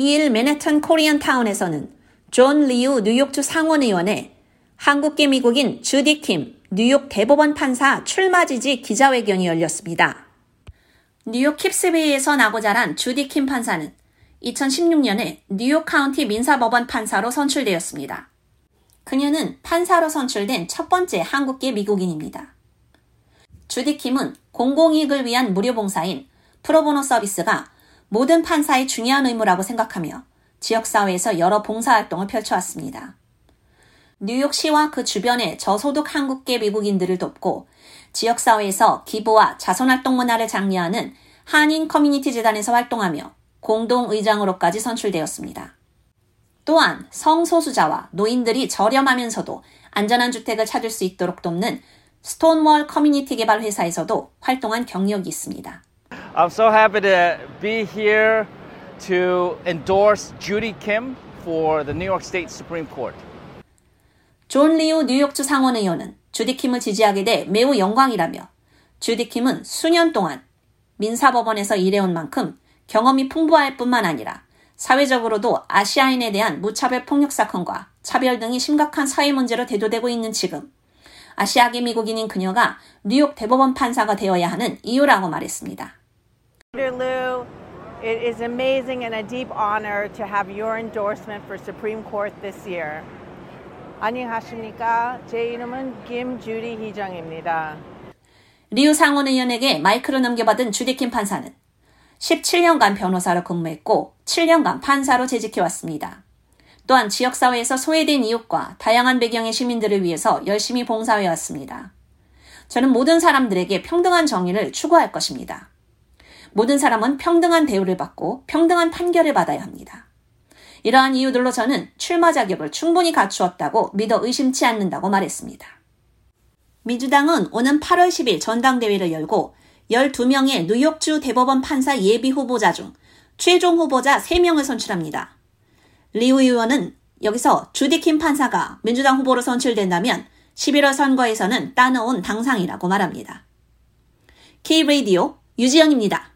2일 맨해튼 코리안타운에서는 존 리우 뉴욕주 상원의원의 한국계 미국인 주디 킴 뉴욕 대법원 판사 출마 지지 기자회견이 열렸습니다. 뉴욕 킵스베이에서 나고 자란 주디 킴 판사는 2016년에 뉴욕 카운티 민사법원 판사로 선출되었습니다. 그녀는 판사로 선출된 첫 번째 한국계 미국인입니다. 주디 킴은 공공이익을 위한 무료 봉사인 프로보노 서비스가 모든 판사의 중요한 의무라고 생각하며 지역사회에서 여러 봉사활동을 펼쳐왔습니다. 뉴욕시와 그 주변의 저소득 한국계 미국인들을 돕고 지역사회에서 기부와 자선활동 문화를 장려하는 한인 커뮤니티 재단에서 활동하며 공동의장으로까지 선출되었습니다. 또한 성소수자와 노인들이 저렴하면서도 안전한 주택을 찾을 수 있도록 돕는 스톤월 커뮤니티 개발 회사에서도 활동한 경력이 있습니다. I'm so happy to be here to endorse Judy Kim for the New York State Supreme Court. 존 리우 뉴욕주 상원의원은 주디 킴을 지지하게 돼 매우 영광이라며 주디 킴은 수년 동안 민사법원에서 일해온 만큼 경험이 풍부할 뿐만 아니라 사회적으로도 아시아인에 대한 무차별 폭력 사건과 차별 등이 심각한 사회 문제로 대두되고 있는 지금 아시아계 미국인인 그녀가 뉴욕 대법원 판사가 되어야 하는 이유라고 말했습니다. Lou, it is amazing and a deep honor to have your endorsement for Supreme Court this year. 안녕하십니까? 제 이름은 김주리 희정입니다. 리우 상원 의원에게 마이크를 넘겨받은 주디킴 판사는 17년간 변호사로 근무했고 7년간 판사로 재직해왔습니다. 또한 지역사회에서 소외된 이웃과 다양한 배경의 시민들을 위해서 열심히 봉사해왔습니다. 저는 모든 사람들에게 평등한 정의를 추구할 것입니다. 모든 사람은 평등한 대우를 받고 평등한 판결을 받아야 합니다. 이러한 이유들로 저는 출마 자격을 충분히 갖추었다고 믿어 의심치 않는다고 말했습니다. 민주당은 오는 8월 10일 전당대회를 열고 12명의 뉴욕주 대법원 판사 예비 후보자 중 최종 후보자 3명을 선출합니다. 리우 의원은 여기서 주디 킴 판사가 민주당 후보로 선출된다면 11월 선거에서는 따놓은 당상이라고 말합니다. K-Radio 유지영입니다.